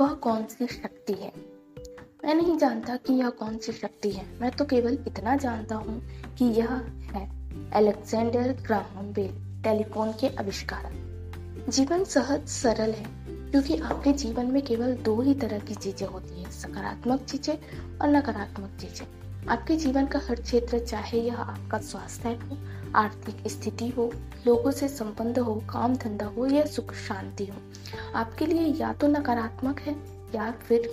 वह कौन सी शक्ति है? मैं नहीं जानता कि यह कौन सी शक्ति है। मैं तो केवल इतना जानता हूँ कि यह है अलेक्जेंडर ग्राहम बेल, टेलीफोन के आविष्कार। जीवन सहज सरल है, क्योंकि आपके जीवन में केवल दो ही तरह की चीज़ें होती है, सकारात्मक चीज़ें और नकारात्मक चीज़ें। आपके जीवन का हर क्षेत्र, चाहे यह आपका स्वास्थ्य हो आर्थिक स्थिति हो, लोगों से संबंध हो, काम धंधा हो या सुख शांति हो, आपके लिए या तो नकारात्मक है या फिर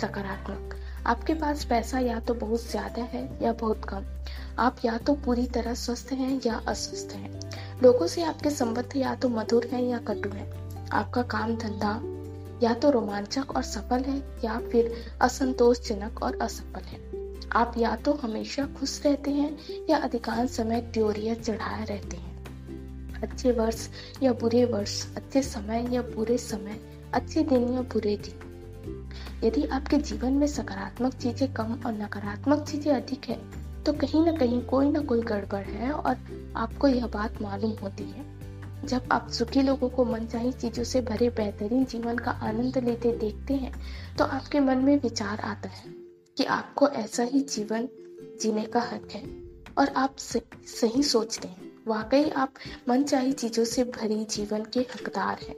सकारात्मक। आपके पास पैसा या तो बहुत ज़्यादा है या बहुत कम। आप या तो पूरी तरह स्वस्थ हैं या अस्वस्थ हैं। लोगों से आपके संबंध या तो मधुर हैं या कटु हैं। आपका काम धंधा या तो रोमांचक और सफल है या फिर असंतोषजनक और असफल है। आप या तो हमेशा खुश रहते हैं या अधिकांश समय त्योरिया चढ़ाए रहते हैं। अच्छे वर्ष या बुरे वर्ष, अच्छे समय या बुरे समय, अच्छे दिन या बुरे दिन। यदि आपके जीवन में सकारात्मक चीज़ें कम और नकारात्मक चीज़ें अधिक है तो कहीं ना कहीं कोई ना कोई गड़बड़ है और आपको यह बात मालूम होती है। जब आप सुखी लोगों को मनचाही चीज़ों से भरे बेहतरीन जीवन का आनंद लेते देखते हैं तो आपके मन में विचार आता है। कि आपको ऐसा ही जीवन जीने का हक है और आप सही सोचते हैं। वाकई आप मनचाही चीज़ों से भरी जीवन के हकदार हैं।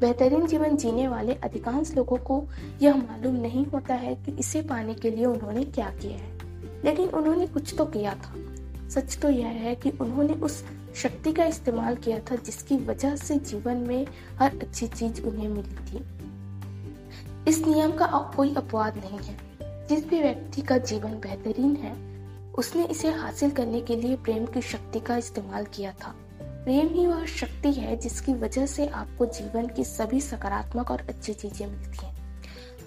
बेहतरीन जीवन जीने वाले अधिकांश लोगों को यह मालूम नहीं होता है कि इसे पाने के लिए उन्होंने क्या किया है। लेकिन उन्होंने कुछ तो किया था। सच तो यह है कि उन्होंने उस शक्ति का इस्तेमाल किया था जिसकी वजह से जीवन में हर अच्छी चीज़ उन्हें मिली थी। इस नियम का कोई अपवाद नहीं है। जिस भी व्यक्ति का जीवन बेहतरीन है, उसने इसे हासिल करने के लिए प्रेम की शक्ति का इस्तेमाल किया था। प्रेम ही वह शक्ति है जिसकी वजह से आपको जीवन की सभी सकारात्मक और अच्छी चीज़ें मिलती हैं।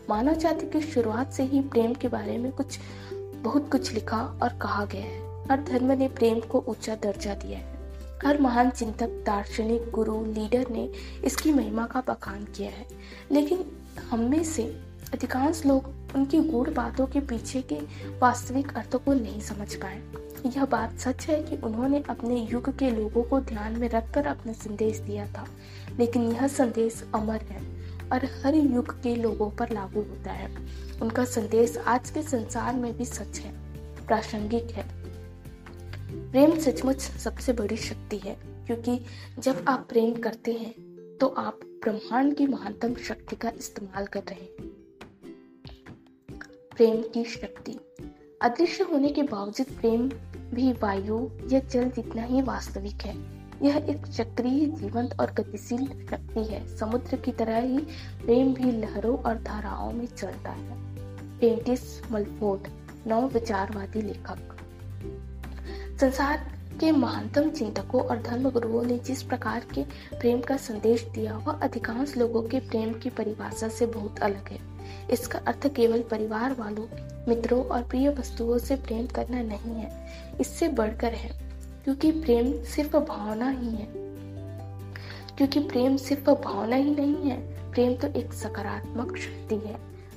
मानव जाति की शुरुआत से ही प्रेम के बारे में कुछ, बहुत कुछ लिखा और कहा गया है। हर धर्म ने प्रेम को ऊँचा दर्जा दिया है। हर महान चिंतक, दार्शनिक, गुरु, लीडर ने इसकी महिमा का बखान किया है। लेकिन हम में से अधिकांश लोग उनकी गूढ़ बातों के पीछे के वास्तविक अर्थों को नहीं समझ पाए। यह बात सच है कि उन्होंने अपने युग के लोगों को ध्यान में रखकर अपना संदेश दिया था, लेकिन यह संदेश अमर है और हर युग के लोगों पर लागू होता है। उनका संदेश आज के संसार में भी सच है, प्रासंगिक है। प्रेम सचमुच सबसे बड़ी शक्ति है, क्योंकि जब आप प्रेम करते हैं तो आप ब्रह्मांड की महानतम शक्ति का इस्तेमाल कर रहे हैं। प्रेम की शक्ति। अदृश्य होने के बावजूद प्रेम भी वायु या जल जितना ही वास्तविक है, यह एक चक्रीय जीवंत और गतिशील शक्ति है। समुद्र की तरह ही प्रेम भी लहरों और धाराओं में चलता है। पेंटिस मलफोर्ड नौ विचारवादी लेखक। संसार के महानतम चिंतकों और धर्म गुरुओं ने जिस प्रकार के प्रेम का संदेश दिया, वह अधिकांश लोगों के प्रेम की परिभाषा से बहुत अलग है। इसका अर्थ केवल परिवार वालों, मित्रों और प्रिय वस्तुओं से प्रेम करना नहीं है। इससे बढ़कर है, क्योंकि प्रेम सिर्फ़ भावना ही है। क्योंकि प्रेम सिर्फ़ भावना ही नहीं है, प्रेम तो एक सकारात्मक शक्ति है।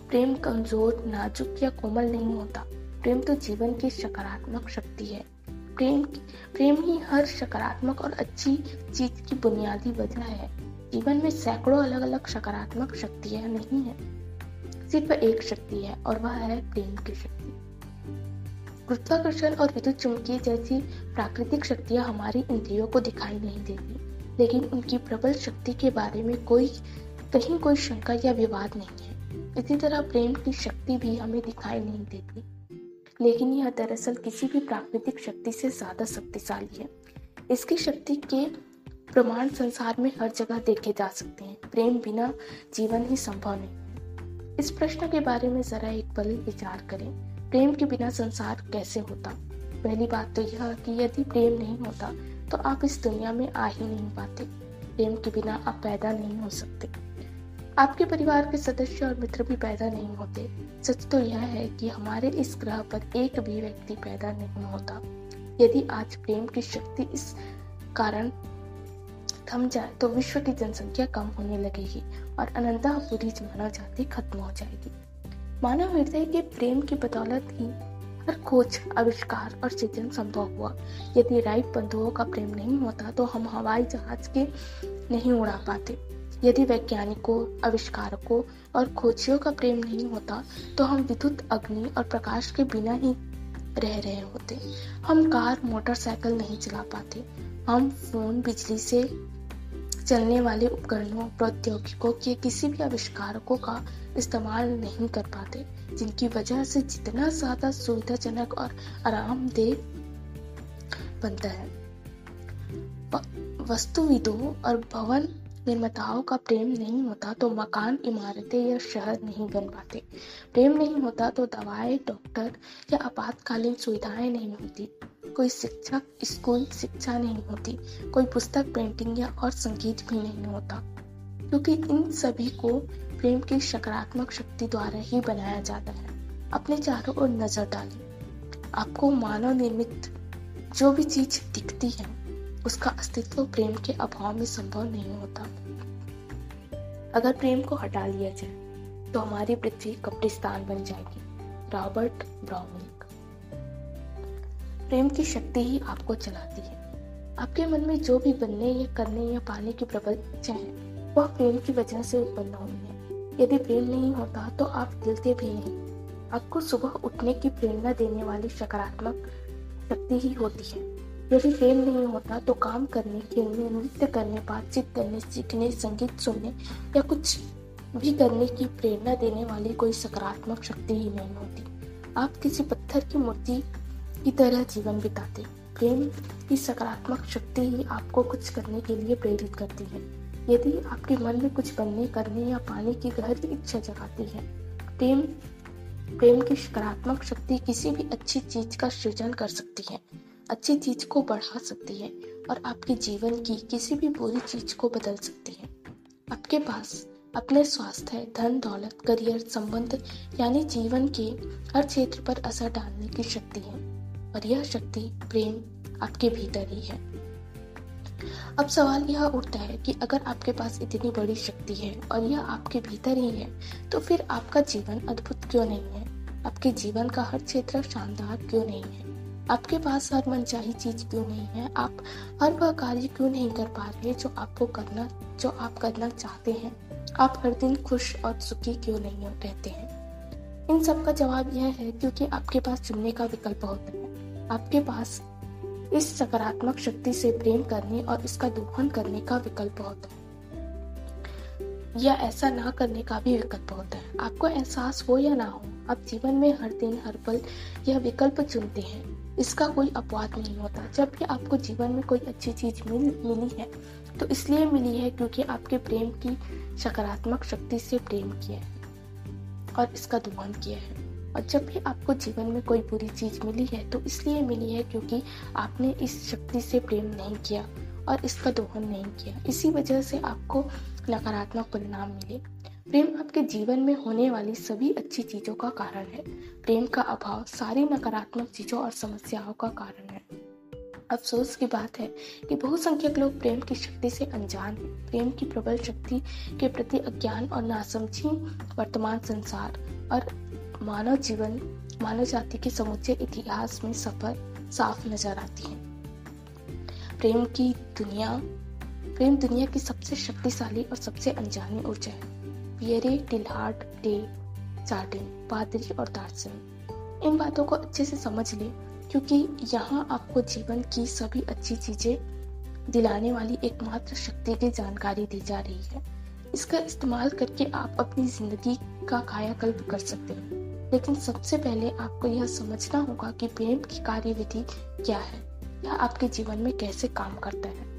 प्रेम कमज़ोर, नाजुक या कोमल नहीं होता। प्रेम तो जीवन की सकारात्मक शक्ति है। प्रेम प्रेम ही हर सकारात्मक और अच्छी चीज़ की बुनियादी वजह है। जीवन में सैकड़ों अलग अलग सकारात्मक शक्तियाँ नहीं है, सिर्फ़ एक शक्ति है, और वह है प्रेम की शक्ति। गुरुत्वाकर्षण और विद्युत चुंबकीय जैसी प्राकृतिक शक्तियाँ हमारी इंद्रियों को दिखाई नहीं देती लेकिन उनकी प्रबल शक्ति के बारे में कोई, कहीं कोई शंका या विवाद नहीं है। इसी तरह प्रेम की शक्ति भी हमें दिखाई नहीं देती। लेकिन यह दरअसल किसी भी प्राकृतिक शक्ति से ज़्यादा शक्तिशाली है। इसकी शक्ति के प्रमाण संसार में हर जगह देखे जा सकते हैं। प्रेम बिना जीवन ही संभव नहीं। इस प्रश्न के बारे में जरा एक पल विचार करें। प्रेम के बिना संसार कैसे होता? पहली बात तो यह कि यदि प्रेम नहीं होता तो आप इस दुनिया में आ ही नहीं पाते। प्रेम के बिना आप पैदा नहीं हो सकते। आपके परिवार के सदस्य और मित्र भी पैदा नहीं होते। सच तो यह है कि हमारे इस ग्रह पर एक भी व्यक्ति पैदा नहीं होता। यदि आज प्रेम की शक्ति इस कारण थम जाए तो विश्व की जनसंख्या कम होने लगेगी और अनंत पूरी मानव जाति खत्म हो जाएगी। मानव हृदय के प्रेम की बदौलत ही हर खोज, आविष्कार और सृजन संभव हुआ। यदि राइट बंधुओं का प्रेम नहीं होता तो हम हवाई जहाज़ के नहीं उड़ा पाते। यदि वैज्ञानिकों, आविष्कारकों और खोजियों का प्रेम नहीं होता तो हम विद्युत, अग्नि और प्रकाश के बिना ही रह रहे होते। हम कार, मोटरसाइकिल नहीं चला पाते। हम फ़ोन, बिजली से चलने वाले उपकरणों प्रौद्योगिकों के किसी भी आविष्कारकों का इस्तेमाल नहीं कर पाते, जिनकी वजह से जितना ज़्यादा सुविधाजनक और आरामदेह बनता है। वस्तुविदों और भवन निर्माताओं का प्रेम नहीं होता तो मकान, इमारतें या शहर नहीं बन पाते। प्रेम नहीं होता तो दवाएँ, डॉक्टर या आपातकालीन सुविधाएँ नहीं होती कोई शिक्षक स्कूल शिक्षा नहीं होती, कोई पुस्तक, पेंटिंग या और संगीत भी नहीं होता। क्योंकि इन सभी को प्रेम की सकारात्मक शक्ति द्वारा ही बनाया जाता है। अपने चारों ओर नज़र डालें। आपको मानव निर्मित जो भी चीज़ दिखती है उसका अस्तित्व प्रेम के अभाव में संभव नहीं होता। अगर प्रेम को हटा लिया जाए तो हमारी पृथ्वी कब्रिस्तान बन जाएगी, रॉबर्ट ब्राउनिंग। प्रेम की शक्ति ही आपको चलाती है। आपके मन में जो भी बनने या करने या पाने की प्रबल इच्छा है, वह प्रेम की वजह से उत्पन्न हुई है। यदि प्रेम नहीं होता तो आप दिलते भी नहीं। आपको सुबह उठने की प्रेरणा देने वाली सकारात्मक शक्ति ही होती है। यदि प्रेम नहीं होता तो काम करने खेलने नृत्य करने, बातचीत करने, सीखने, संगीत सुनने या कुछ भी करने की प्रेरणा देने वाली कोई सकारात्मक शक्ति ही नहीं होती। आप किसी पत्थर की मूर्ति की तरह जीवन बिताते। प्रेम की सकारात्मक शक्ति ही आपको कुछ करने के लिए प्रेरित करती है। यदि आपके मन में कुछ बनने, करने या पाने की गहरी इच्छा जगाती है, प्रेम प्रेम की सकारात्मक शक्ति किसी भी अच्छी चीज़ का सृजन कर सकती है। अच्छी चीज़ को बढ़ा सकती है और आपके जीवन की किसी भी बुरी चीज़ को बदल सकती है। आपके पास अपने स्वास्थ्य, धन, दौलत, करियर संबंध यानी जीवन के हर क्षेत्र पर असर डालने की शक्ति है और यह शक्ति प्रेम आपके भीतर ही है। अब सवाल यह उठता है कि अगर आपके पास इतनी बड़ी शक्ति है और यह आपके भीतर ही है तो फिर आपका जीवन अद्भुत क्यों नहीं है? आपके जीवन का हर क्षेत्र शानदार क्यों नहीं है? आपके पास हर मनचाही चीज़ क्यों नहीं है? आप हर वह कार्य क्यों नहीं कर पा रहे जो आपको करना, जो आप करना चाहते हैं? आप हर दिन खुश और सुखी क्यों नहीं रहते हैं? इन सब का जवाब यह है क्योंकि आपके पास चुनने का विकल्प होता है। आपके पास इस सकारात्मक शक्ति से प्रेम करने और इसका दोहन करने का विकल्प होता है। या ऐसा ना करने का भी विकल्प होता है। आपको एहसास हो या ना हो आप जीवन में हर दिन हर पल यह विकल्प चुनते हैं। इसका कोई अपवाद नहीं होता। जब भी आपको जीवन में कोई अच्छी चीज़ मिल, मिली है तो इसलिए मिली है क्योंकि आपके प्रेम की सकारात्मक शक्ति से प्रेम किया है और इसका दोहन किया है। और जब भी आपको जीवन में कोई बुरी चीज़ मिली है तो इसलिए मिली है क्योंकि आपने इस शक्ति से प्रेम नहीं किया और इसका दोहन नहीं किया। इसी वजह से आपको नकारात्मक परिणाम मिले। प्रेम आपके जीवन में होने वाली सभी अच्छी चीज़ों का कारण है। प्रेम का अभाव सारी नकारात्मक चीज़ों और समस्याओं का कारण है। अफसोस की बात है कि बहुसंख्यक लोग प्रेम की शक्ति से अनजान प्रेम की प्रबल शक्ति के प्रति अज्ञान और नासमझी वर्तमान संसार और मानव जीवन, मानव जाति के समुचे इतिहास में सफ़र साफ़ नज़र आती है। प्रेम की दुनिया, प्रेम दुनिया की सबसे शक्तिशाली और सबसे अनजानी ऊर्जा है। पियरे टिलहार्ट डे चार्टिन पादरी और दार्शनिक। इन बातों को अच्छे से समझ ले, क्योंकि यहाँ आपको जीवन की सभी अच्छी चीज़ें दिलाने वाली एकमात्र शक्ति की जानकारी दी जा रही है। इसका इस्तेमाल करके आप अपनी ज़िंदगी का कायाकल्प कर सकते हैं। लेकिन सबसे पहले आपको यह समझना होगा कि प्रेम की कार्यविधि क्या है, यह आपके जीवन में कैसे काम करता है।